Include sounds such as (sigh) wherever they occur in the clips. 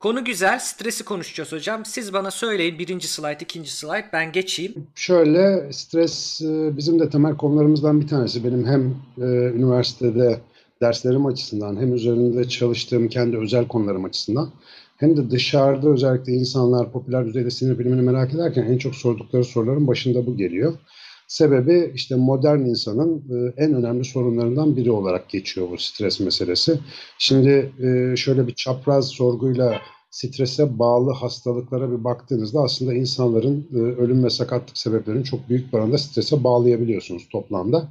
Konu güzel. Stresi konuşacağız hocam. Siz bana söyleyin birinci slide, ikinci slide. Ben geçeyim. Şöyle stres e, bizim de temel konularımızdan bir tanesi. Benim hem e, üniversitede derslerim açısından hem üzerinde çalıştığım kendi özel konularım açısından hem de dışarıda özellikle insanlar popüler düzeyde sinir bilimini merak ederken en çok sordukları soruların başında bu geliyor. Sebebi işte modern insanın e, en önemli sorunlarından biri olarak geçiyor bu stres meselesi. Şimdi e, şöyle bir çapraz sorguyla strese bağlı hastalıklara bir baktığınızda aslında insanların e, ölüm ve sakatlık sebeplerini çok büyük bir oranda strese bağlayabiliyorsunuz toplamda.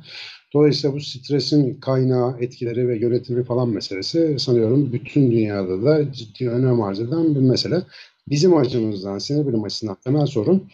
Dolayısıyla bu stresin kaynağı, etkileri ve yönetimi falan meselesi sanıyorum bütün dünyada da ciddi önem arz eden bir mesele. Bizim açımızdan, sinir bilim açısından temel sorun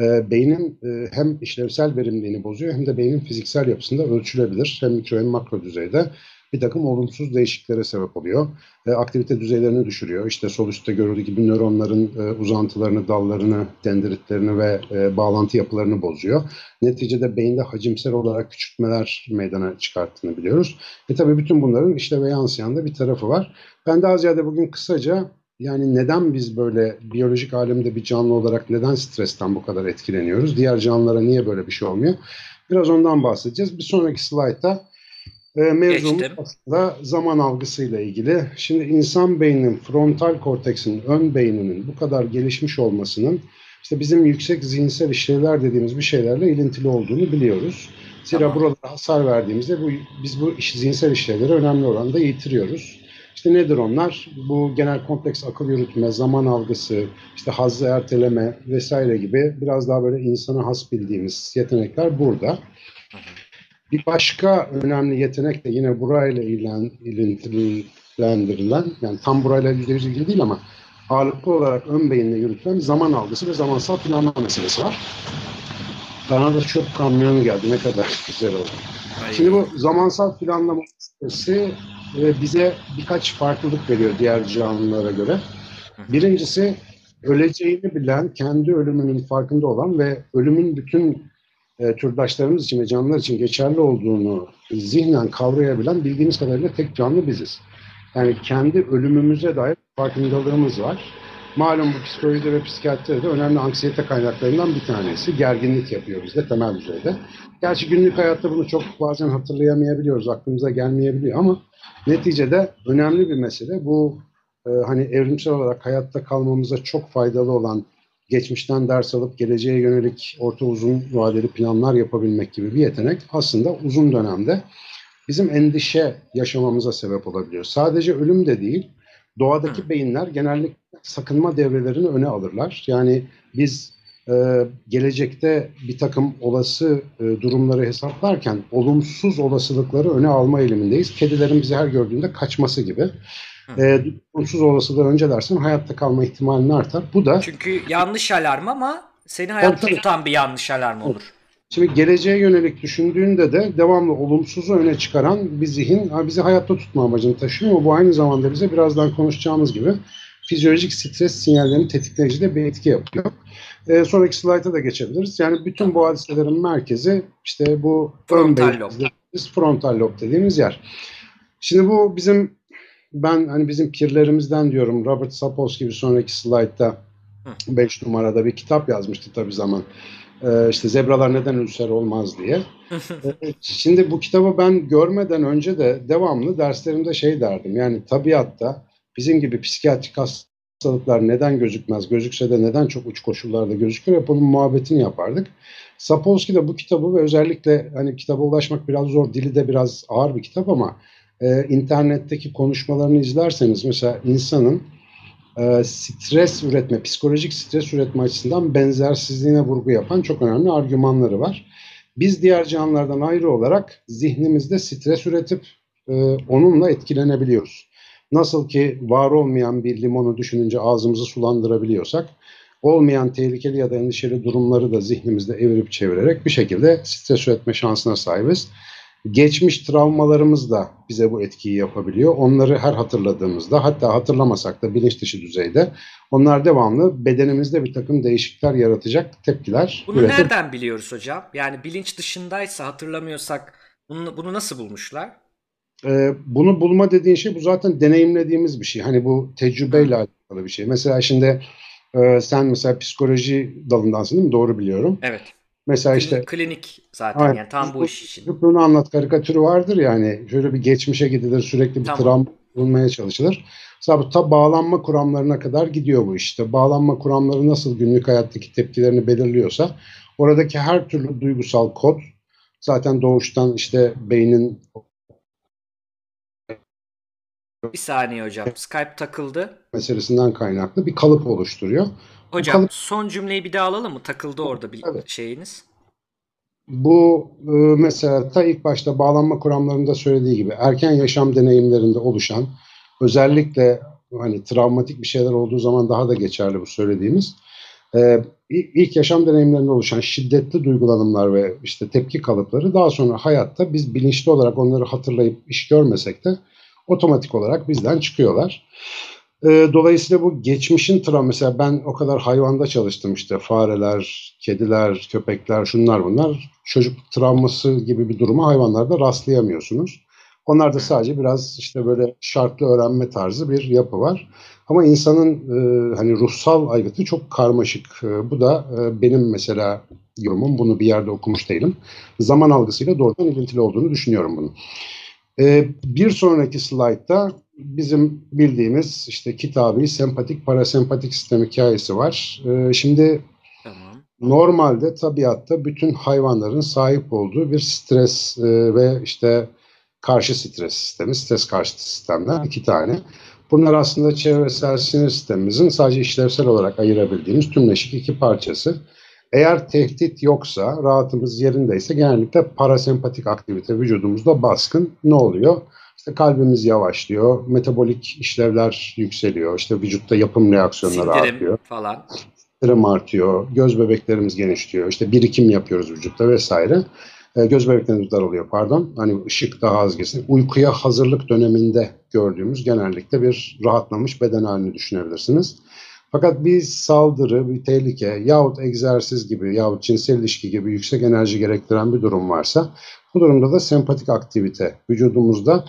e, beynin e, hem işlevsel verimliliğini bozuyor hem de beynin fiziksel yapısında ölçülebilir. Hem mikro hem makro düzeyde bir takım olumsuz değişikliklere sebep oluyor. E, aktivite düzeylerini düşürüyor. İşte sol üstte görüldüğü gibi nöronların e, uzantılarını, dallarını, dendritlerini ve e, bağlantı yapılarını bozuyor. Neticede beyinde hacimsel olarak küçültmeler meydana çıkarttığını biliyoruz. E tabii bütün bunların işleve yansıyan da bir tarafı var. Ben daha ziyade bugün kısaca yani neden biz böyle biyolojik alemde bir canlı olarak neden stresten bu kadar etkileniyoruz? Diğer canlılara niye böyle bir şey olmuyor? Biraz ondan bahsedeceğiz. Bir sonraki slaytta e, mevzumuz aslında zaman algısıyla ilgili. Şimdi insan beyninin frontal korteksin, ön beyninin bu kadar gelişmiş olmasının işte bizim yüksek zihinsel işlevler dediğimiz bir şeylerle ilintili olduğunu biliyoruz. Zira tamam. buralara hasar verdiğimizde bu, biz bu iş, zihinsel işlevleri önemli oranda yitiriyoruz. İşte nedir onlar? Bu genel kompleks akıl yürütme, zaman algısı, işte hazzı erteleme vesaire gibi biraz daha böyle insana has bildiğimiz yetenekler burada. Bir başka önemli yetenek de yine burayla ilintiliendirilen, yani tam burayla yüzde yüz ilgili değil ama ağırlıklı olarak ön beyinle yürütülen zaman algısı ve zamansal planlama meselesi var. Bana da çöp kamyonu geldi. Ne kadar güzel oldu. Hayır. Şimdi bu zamansal planlama meselesi e, bize birkaç farklılık veriyor diğer canlılara göre. Birincisi öleceğini bilen, kendi ölümünün farkında olan ve ölümün bütün e, türdaşlarımız için ve canlılar için geçerli olduğunu zihnen kavrayabilen bildiğimiz kadarıyla tek canlı biziz. Yani kendi ölümümüze dair farkındalığımız var. Malum bu psikolojide ve psikiyatride de önemli anksiyete kaynaklarından bir tanesi. Gerginlik yapıyor bizde temel düzeyde. Gerçi günlük hayatta bunu çok bazen hatırlayamayabiliyoruz, aklımıza gelmeyebiliyor ama neticede önemli bir mesele. Bu e, hani evrimsel olarak hayatta kalmamıza çok faydalı olan geçmişten ders alıp geleceğe yönelik orta uzun vadeli planlar yapabilmek gibi bir yetenek aslında uzun dönemde bizim endişe yaşamamıza sebep olabiliyor. Sadece ölüm de değil, doğadaki Hı. beyinler genellikle sakınma devrelerini öne alırlar. Yani biz e, gelecekte bir takım olası e, durumları hesaplarken olumsuz olasılıkları öne alma eğilimindeyiz. Kedilerin bizi her gördüğünde kaçması gibi. E, olumsuz olasılığı öncelersen hayatta kalma ihtimalin artar. Bu da çünkü yanlış alarm ama seni hayatta tutan bir yanlış alarm olur. Şimdi geleceğe yönelik düşündüğünde de devamlı olumsuzu öne çıkaran bir zihin bizi hayatta tutma amacını taşıyor ama bu aynı zamanda bize birazdan konuşacağımız gibi fizyolojik stres sinyallerini tetikleyici de bir etki yapıyor. E, sonraki slayta da geçebiliriz. Yani bütün bu hadiselerin merkezi işte bu frontal lob. frontal lob dediğimiz yer. Şimdi bu bizim ben hani bizim pirlerimizden diyorum Robert Sapolsky gibi sonraki slaytta 5 numarada bir kitap yazmıştı tabii zaman. Ee, işte zebralar neden ülser olmaz diye. ee, (laughs) şimdi bu kitabı ben görmeden önce de devamlı derslerimde şey derdim. Yani tabiatta bizim gibi psikiyatrik hastalıklar neden gözükmez, gözükse de neden çok uç koşullarda gözükür hep onun muhabbetini yapardık. Sapolsky de bu kitabı ve özellikle hani kitaba ulaşmak biraz zor, dili de biraz ağır bir kitap ama e, internetteki konuşmalarını izlerseniz mesela insanın e, stres üretme, psikolojik stres üretme açısından benzersizliğine vurgu yapan çok önemli argümanları var. Biz diğer canlılardan ayrı olarak zihnimizde stres üretip e, onunla etkilenebiliyoruz. Nasıl ki var olmayan bir limonu düşününce ağzımızı sulandırabiliyorsak, olmayan tehlikeli ya da endişeli durumları da zihnimizde evirip çevirerek bir şekilde stres üretme şansına sahibiz. Geçmiş travmalarımız da bize bu etkiyi yapabiliyor. Onları her hatırladığımızda hatta hatırlamasak da bilinç dışı düzeyde onlar devamlı bedenimizde bir takım değişiklikler yaratacak tepkiler Bunu üretir. nereden biliyoruz hocam? Yani bilinç dışındaysa hatırlamıyorsak bunu, bunu nasıl bulmuşlar? Ee, bunu bulma dediğin şey bu zaten deneyimlediğimiz bir şey. Hani bu tecrübeyle alakalı bir şey. Mesela şimdi e, sen mesela psikoloji dalındansın değil mi? Doğru biliyorum. Evet. Mesela işte Klinik zaten Aynen. yani tam bu iş için. Çocukluğunu anlat karikatürü vardır yani şöyle bir geçmişe gidilir sürekli bir Tamam. travma bulmaya çalışılır. Mesela bu ta bağlanma kuramlarına kadar gidiyor bu işte. Bağlanma kuramları nasıl günlük hayattaki tepkilerini belirliyorsa oradaki her türlü duygusal kod zaten doğuştan işte beynin Bir saniye hocam. Skype takıldı. meselesinden kaynaklı bir kalıp oluşturuyor. Hocam kalıp- son cümleyi bir daha alalım mı? Takıldı orada bir Evet. şeyiniz. Bu e, mesela ta ilk başta bağlanma kuramlarında söylediği gibi erken yaşam deneyimlerinde oluşan özellikle hani travmatik bir şeyler olduğu zaman daha da geçerli bu söylediğimiz e, ilk yaşam deneyimlerinde oluşan şiddetli duygulanımlar ve işte tepki kalıpları daha sonra hayatta biz bilinçli olarak onları hatırlayıp iş görmesek de otomatik olarak bizden çıkıyorlar. E, dolayısıyla bu geçmişin travma mesela ben o kadar hayvanda çalıştım işte fareler, kediler, köpekler şunlar bunlar çocuk travması gibi bir duruma hayvanlarda rastlayamıyorsunuz. Onlarda sadece biraz işte böyle şartlı öğrenme tarzı bir yapı var. Ama insanın e, hani ruhsal aygıtı çok karmaşık. E, bu da e, benim mesela yorumum. Bunu bir yerde okumuş değilim. Zaman algısıyla doğrudan ilintili olduğunu düşünüyorum bunun. E, bir sonraki slaytta bizim bildiğimiz işte kitabi sempatik parasempatik sistem hikayesi var. E, şimdi Tamam. normalde tabiatta bütün hayvanların sahip olduğu bir stres e, ve işte karşı stres sistemi, stres karşıtı sistemler iki tane. Bunlar aslında çevresel sinir sistemimizin sadece işlevsel olarak ayırabildiğimiz tümleşik iki parçası. Eğer tehdit yoksa, rahatımız yerindeyse genellikle parasempatik aktivite vücudumuzda baskın. Ne oluyor? İşte kalbimiz yavaşlıyor, metabolik işlevler yükseliyor, işte vücutta yapım reaksiyonları Sindirim artıyor falan. sindirim artıyor, göz bebeklerimiz genişliyor, işte birikim yapıyoruz vücutta vesaire. E, göz bebeklerimiz daralıyor pardon. Hani ışık daha az girsin. Uykuya hazırlık döneminde gördüğümüz genellikle bir rahatlamış beden halini düşünebilirsiniz. Fakat bir saldırı, bir tehlike yahut egzersiz gibi yahut cinsel ilişki gibi yüksek enerji gerektiren bir durum varsa bu durumda da sempatik aktivite vücudumuzda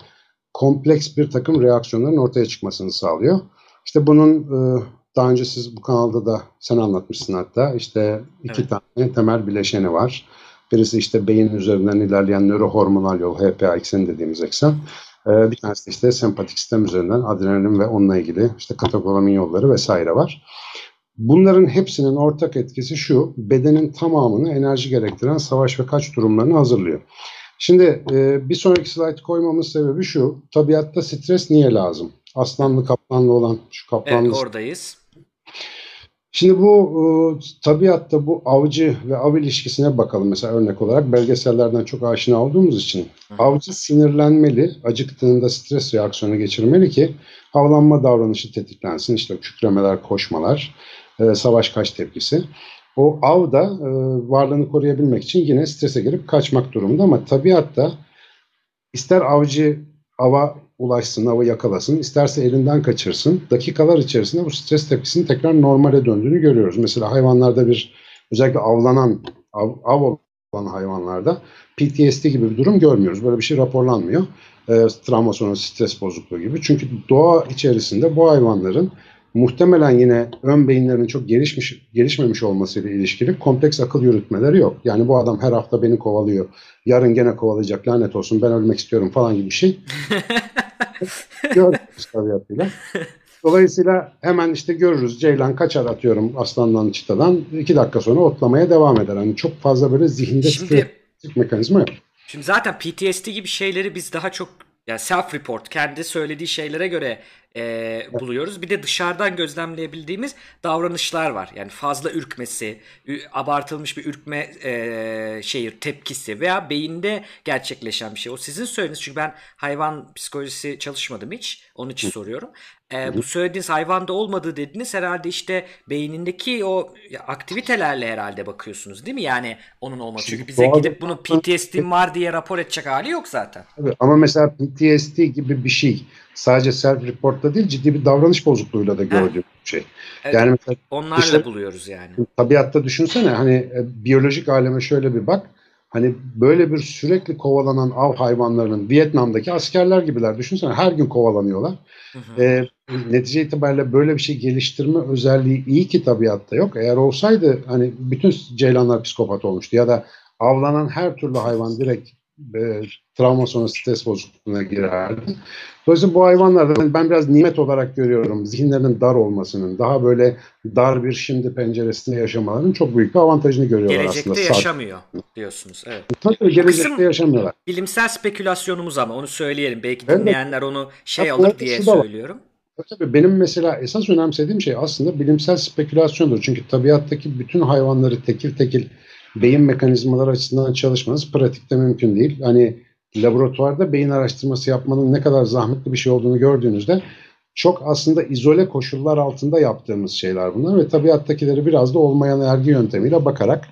kompleks bir takım reaksiyonların ortaya çıkmasını sağlıyor. İşte bunun e, daha önce siz bu kanalda da sen anlatmışsın hatta işte iki Evet. tane temel bileşeni var. Birisi işte beyin üzerinden ilerleyen nörohormonal yol HPA ekseni dediğimiz eksen. Ee, bir tanesi de işte sempatik sistem üzerinden adrenalin ve onunla ilgili işte katakolamin yolları vesaire var. Bunların hepsinin ortak etkisi şu, bedenin tamamını enerji gerektiren savaş ve kaç durumlarını hazırlıyor. Şimdi e, bir sonraki slide koymamın sebebi şu, tabiatta stres niye lazım? Aslanlı kaplanlı olan şu kaplanlı Evet oradayız. Şimdi bu e, tabiatta bu avcı ve av ilişkisine bakalım mesela örnek olarak belgesellerden çok aşina olduğumuz için. Hı. Avcı sinirlenmeli, acıktığında stres reaksiyonu geçirmeli ki avlanma davranışı tetiklensin. İşte kükremeler, koşmalar, e, savaş kaç tepkisi. O av da e, varlığını koruyabilmek için yine strese girip kaçmak durumunda ama tabiatta ister avcı ava ulaşsın, avı yakalasın, isterse elinden kaçırsın. Dakikalar içerisinde bu stres tepkisinin tekrar normale döndüğünü görüyoruz. Mesela hayvanlarda bir özellikle avlanan, av, av olan hayvanlarda PTSD gibi bir durum görmüyoruz. Böyle bir şey raporlanmıyor. E, travma sonrası stres bozukluğu gibi. Çünkü doğa içerisinde bu hayvanların muhtemelen yine ön beyinlerinin çok gelişmiş gelişmemiş olmasıyla ilişkili kompleks akıl yürütmeleri yok. Yani bu adam her hafta beni kovalıyor. Yarın gene kovalayacak lanet olsun ben ölmek istiyorum falan gibi bir şey (laughs) görmüyoruz tabiatıyla. Dolayısıyla hemen işte görürüz Ceylan kaçar atıyorum aslandan çitadan iki dakika sonra otlamaya devam eder. Hani çok fazla böyle zihinde Şimdi mekanizma yok. Şimdi zaten PTSD gibi şeyleri biz daha çok yani self report kendi söylediği şeylere göre e, buluyoruz. Bir de dışarıdan gözlemleyebildiğimiz davranışlar var. Yani fazla ürkmesi, abartılmış bir ürkme e, şeyi tepkisi veya beyinde gerçekleşen bir şey. O sizin söylediğiniz çünkü ben hayvan psikolojisi çalışmadım hiç. Onun için soruyorum. E, bu söylediğiniz hayvanda olmadığı dediniz herhalde işte beynindeki o aktivitelerle herhalde bakıyorsunuz değil mi? Yani onun olması. Çünkü bize gidip bunun PTSD'm var diye rapor edecek hali yok zaten. Tabii. Ama mesela PTSD gibi bir şey sadece self report'ta değil ciddi bir davranış bozukluğuyla da gördüğüm bir şey. Evet, Yani mesela onlarla dışarı- buluyoruz yani. tabiatta düşünsene hani e, biyolojik aleme şöyle bir bak. Hani böyle bir sürekli kovalanan av hayvanlarının Vietnam'daki askerler gibiler. Düşünsene her gün kovalanıyorlar. Hı hı. E, netice itibariyle böyle bir şey geliştirme özelliği iyi ki tabiatta yok. Eğer olsaydı hani bütün ceylanlar psikopat olmuştu ya da avlanan her türlü hayvan direkt e, travma sonrası stres bozukluğuna girerdi. Dolayısıyla bu hayvanlardan ben biraz nimet olarak görüyorum. Zihinlerinin dar olmasının, daha böyle dar bir şimdi penceresinde yaşamalarının çok büyük bir avantajını görüyorlar Gelecekte aslında. yaşamıyor diyorsunuz. Evet. Tabii gelecekte Kısım- yaşamıyorlar. Bilimsel spekülasyonumuz ama onu söyleyelim. Belki Evet. dinleyenler onu şey Bak, alır diye söylüyorum. Tabii benim mesela esas önemsediğim şey aslında bilimsel spekülasyondur. Çünkü tabiattaki bütün hayvanları tekil tekil beyin mekanizmaları açısından çalışmanız pratikte mümkün değil. Hani laboratuvarda beyin araştırması yapmanın ne kadar zahmetli bir şey olduğunu gördüğünüzde çok aslında izole koşullar altında yaptığımız şeyler bunlar ve tabiattakileri biraz da olmayan ergi yöntemiyle bakarak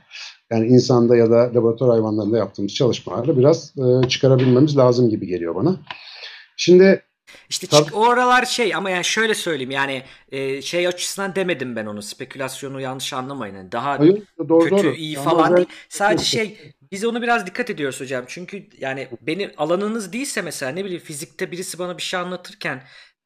yani insanda ya da laboratuvar hayvanlarında yaptığımız çalışmalarla biraz e, çıkarabilmemiz lazım gibi geliyor bana. Şimdi İşte çık- o aralar şey ama yani şöyle söyleyeyim yani e, şey açısından demedim ben onu spekülasyonu yanlış anlamayın. Yani daha hayır, doğru kötü doğru. iyi falan değil. Sadece şey biz ona biraz dikkat ediyoruz hocam. Çünkü yani benim alanınız değilse mesela ne bileyim fizikte birisi bana bir şey anlatırken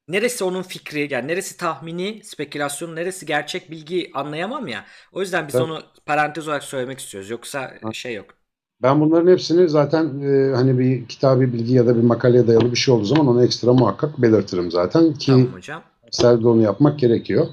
neresi onun fikri yani neresi tahmini spekülasyon neresi gerçek bilgi anlayamam ya. O yüzden biz Evet. onu parantez olarak söylemek istiyoruz. Yoksa şey yok. Ben bunların hepsini zaten e, hani bir kitabi bilgi ya da bir makaleye dayalı bir şey olduğu zaman onu ekstra muhakkak belirtirim zaten ki Tamam hocam. onu yapmak gerekiyor.